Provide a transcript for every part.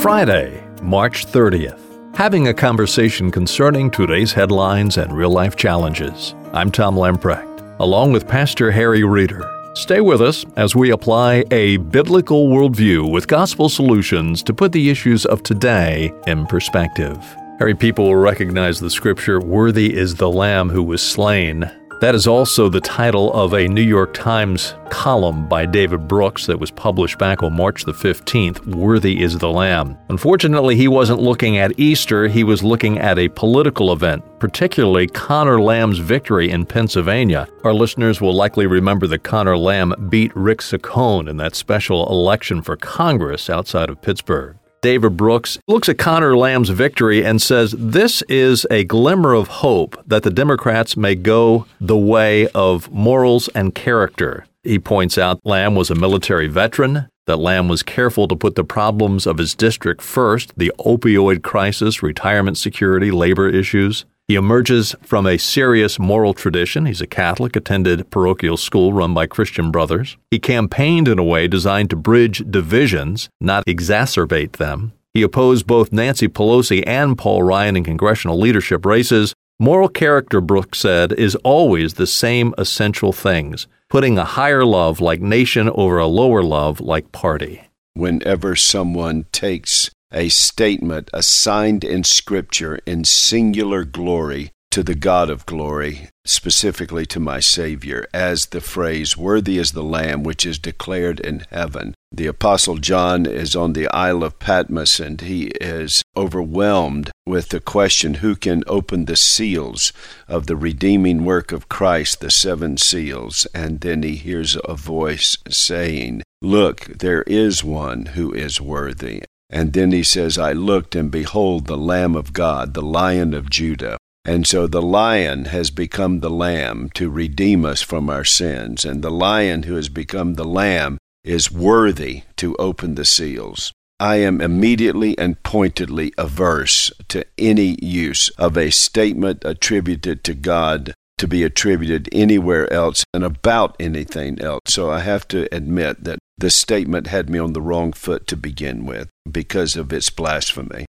Friday, March 30th. Having a conversation concerning today's headlines and real life challenges. I'm Tom Lamprecht, along with Pastor Harry Reeder. Stay with us as we apply a biblical worldview with gospel solutions to put the issues of today in perspective. Harry, people will recognize the scripture, Worthy is the Lamb who was slain. That is also the title of a New York Times column by David Brooks that was published back on March the 15th, Worthy is the Lamb. Unfortunately, he wasn't looking at Easter, he was looking at a political event, particularly Conor Lamb's victory in Pennsylvania. Our listeners will likely remember that Conor Lamb beat Rick Saccone in that special election for Congress outside of Pittsburgh. David Brooks looks at Conor Lamb's victory and says this is a glimmer of hope that the Democrats may go the way of morals and character. He points out Lamb was a military veteran, that Lamb was careful to put the problems of his district first the opioid crisis, retirement security, labor issues. He emerges from a serious moral tradition. He's a Catholic, attended parochial school run by Christian brothers. He campaigned in a way designed to bridge divisions, not exacerbate them. He opposed both Nancy Pelosi and Paul Ryan in congressional leadership races. Moral character, Brooks said, is always the same essential things putting a higher love like nation over a lower love like party. Whenever someone takes a statement assigned in Scripture in singular glory to the God of glory, specifically to my Savior, as the phrase, Worthy is the Lamb which is declared in heaven. The Apostle John is on the Isle of Patmos and he is overwhelmed with the question who can open the seals of the redeeming work of Christ, the seven seals? And then he hears a voice saying, Look, there is one who is worthy. And then he says, I looked, and behold, the Lamb of God, the Lion of Judah. And so the lion has become the lamb to redeem us from our sins. And the lion who has become the lamb is worthy to open the seals. I am immediately and pointedly averse to any use of a statement attributed to God to be attributed anywhere else and about anything else. So I have to admit that the statement had me on the wrong foot to begin with because of its blasphemy.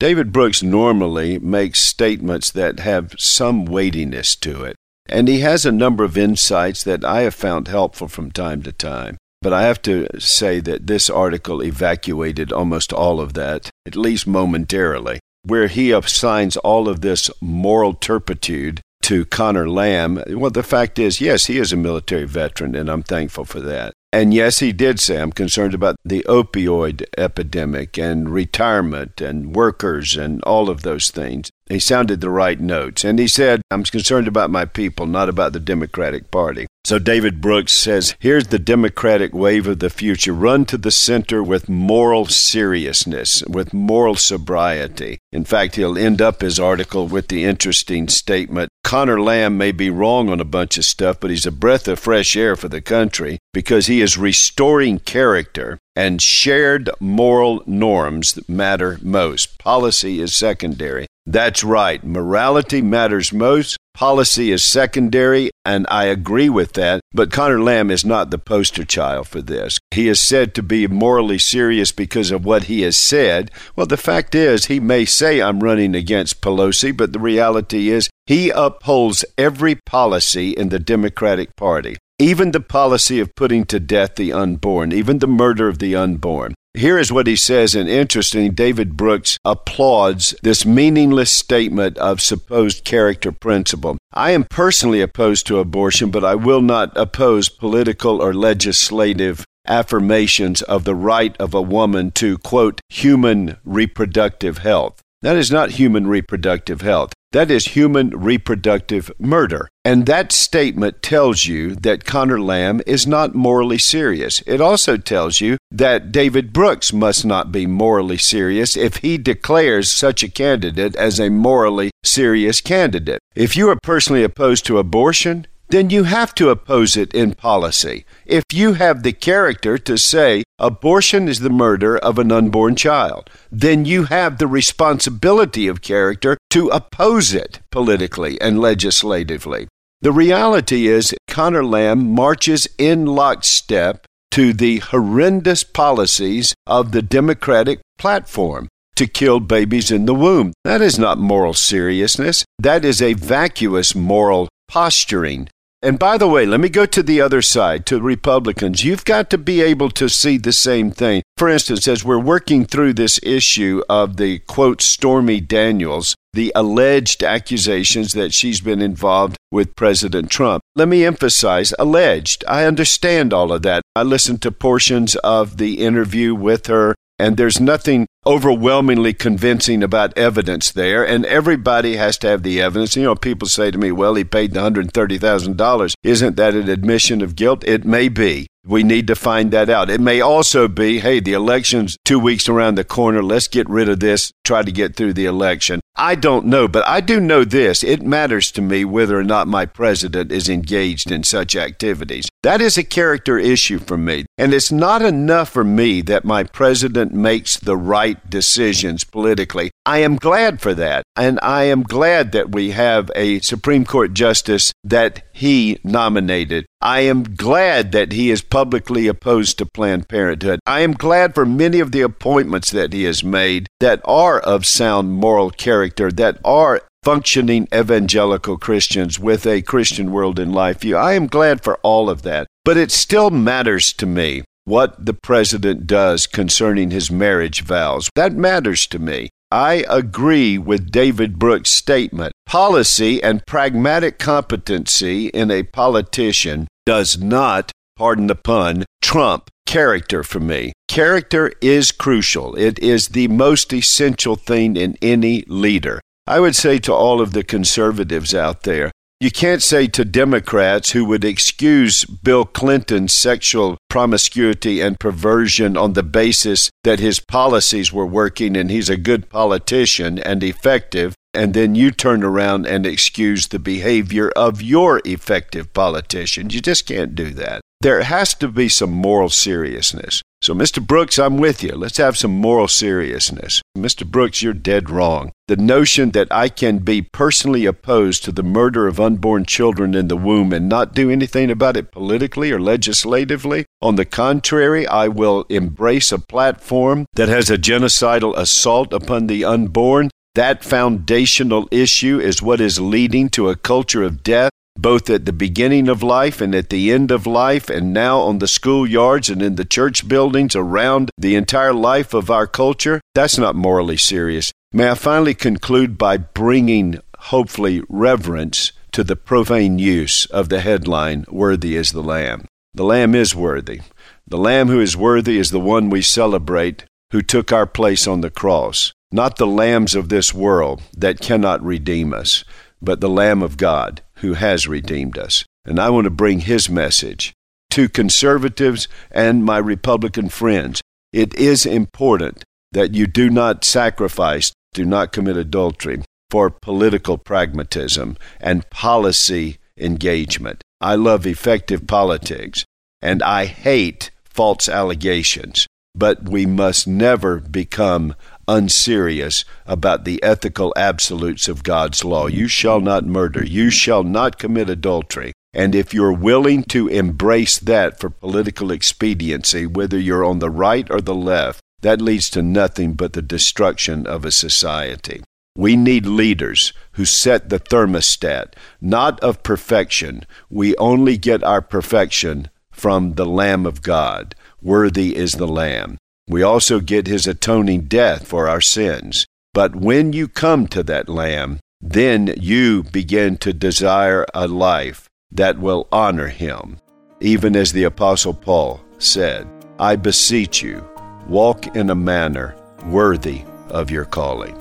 David Brooks normally makes statements that have some weightiness to it, and he has a number of insights that I have found helpful from time to time. But I have to say that this article evacuated almost all of that, at least momentarily, where he assigns all of this moral turpitude to Conor Lamb. Well, the fact is, yes, he is a military veteran, and I'm thankful for that. And yes, he did say, I'm concerned about the opioid epidemic and retirement and workers and all of those things. He sounded the right notes. And he said, I'm concerned about my people, not about the Democratic Party. So David Brooks says, Here's the Democratic wave of the future. Run to the center with moral seriousness, with moral sobriety. In fact, he'll end up his article with the interesting statement Conor Lamb may be wrong on a bunch of stuff, but he's a breath of fresh air for the country because he is restoring character and shared moral norms that matter most. Policy is secondary. That's right. Morality matters most. Policy is secondary, and I agree with that. But Conor Lamb is not the poster child for this. He is said to be morally serious because of what he has said. Well, the fact is, he may say, I'm running against Pelosi, but the reality is, he upholds every policy in the Democratic Party even the policy of putting to death the unborn, even the murder of the unborn. Here is what he says, and interesting, David Brooks applauds this meaningless statement of supposed character principle. I am personally opposed to abortion, but I will not oppose political or legislative affirmations of the right of a woman to, quote, human reproductive health. That is not human reproductive health. That is human reproductive murder. And that statement tells you that Conor Lamb is not morally serious. It also tells you that David Brooks must not be morally serious if he declares such a candidate as a morally serious candidate. If you are personally opposed to abortion, then you have to oppose it in policy. If you have the character to say abortion is the murder of an unborn child, then you have the responsibility of character to oppose it politically and legislatively. The reality is, Conor Lamb marches in lockstep to the horrendous policies of the Democratic platform to kill babies in the womb. That is not moral seriousness. That is a vacuous moral posturing. And by the way, let me go to the other side, to Republicans. You've got to be able to see the same thing. For instance, as we're working through this issue of the quote, Stormy Daniels, the alleged accusations that she's been involved with President Trump. Let me emphasize alleged. I understand all of that. I listened to portions of the interview with her and there's nothing overwhelmingly convincing about evidence there, and everybody has to have the evidence. You know, people say to me, well, he paid the $130,000. Isn't that an admission of guilt? It may be. We need to find that out. It may also be, hey, the election's two weeks around the corner. Let's get rid of this, try to get through the election. I don't know, but I do know this. It matters to me whether or not my president is engaged in such activities. That is a character issue for me. And it's not enough for me that my president makes the right decisions politically. I am glad for that. And I am glad that we have a Supreme Court justice that he nominated. I am glad that he is publicly opposed to Planned Parenthood. I am glad for many of the appointments that he has made that are of sound moral character, that are functioning evangelical Christians with a Christian world in life view. I am glad for all of that. But it still matters to me what the president does concerning his marriage vows. That matters to me. I agree with David Brooks' statement. Policy and pragmatic competency in a politician does not, pardon the pun, trump character for me. Character is crucial. It is the most essential thing in any leader. I would say to all of the conservatives out there, you can't say to Democrats who would excuse Bill Clinton's sexual promiscuity and perversion on the basis that his policies were working and he's a good politician and effective, and then you turn around and excuse the behavior of your effective politician. You just can't do that. There has to be some moral seriousness. So, Mr. Brooks, I'm with you. Let's have some moral seriousness. Mr. Brooks, you're dead wrong. The notion that I can be personally opposed to the murder of unborn children in the womb and not do anything about it politically or legislatively, on the contrary, I will embrace a platform that has a genocidal assault upon the unborn. That foundational issue is what is leading to a culture of death both at the beginning of life and at the end of life, and now on the schoolyards and in the church buildings around the entire life of our culture, that's not morally serious. May I finally conclude by bringing, hopefully, reverence to the profane use of the headline, Worthy is the Lamb. The Lamb is worthy. The Lamb who is worthy is the one we celebrate who took our place on the cross, not the lambs of this world that cannot redeem us, but the Lamb of God who has redeemed us. And I want to bring his message to conservatives and my Republican friends. It is important that you do not sacrifice, do not commit adultery for political pragmatism and policy engagement. I love effective politics and I hate false allegations, but we must never become unserious about the ethical absolutes of God's law. You shall not murder. You shall not commit adultery. And if you're willing to embrace that for political expediency, whether you're on the right or the left, that leads to nothing but the destruction of a society. We need leaders who set the thermostat, not of perfection. We only get our perfection from the Lamb of God. Worthy is the Lamb. We also get his atoning death for our sins. But when you come to that Lamb, then you begin to desire a life that will honor him. Even as the Apostle Paul said, I beseech you, walk in a manner worthy of your calling.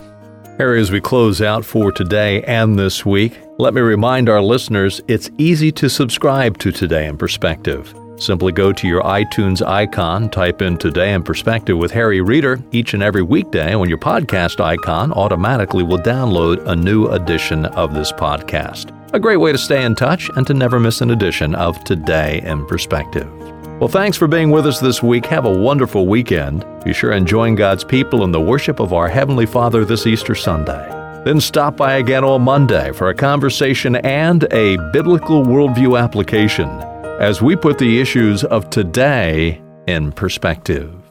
Harry, as we close out for today and this week, let me remind our listeners it's easy to subscribe to Today in Perspective. Simply go to your iTunes icon, type in Today in Perspective with Harry Reeder each and every weekday when your podcast icon automatically will download a new edition of this podcast. A great way to stay in touch and to never miss an edition of Today in Perspective. Well, thanks for being with us this week. Have a wonderful weekend. Be sure and join God's people in the worship of our Heavenly Father this Easter Sunday. Then stop by again on Monday for a conversation and a biblical worldview application. As we put the issues of today in perspective.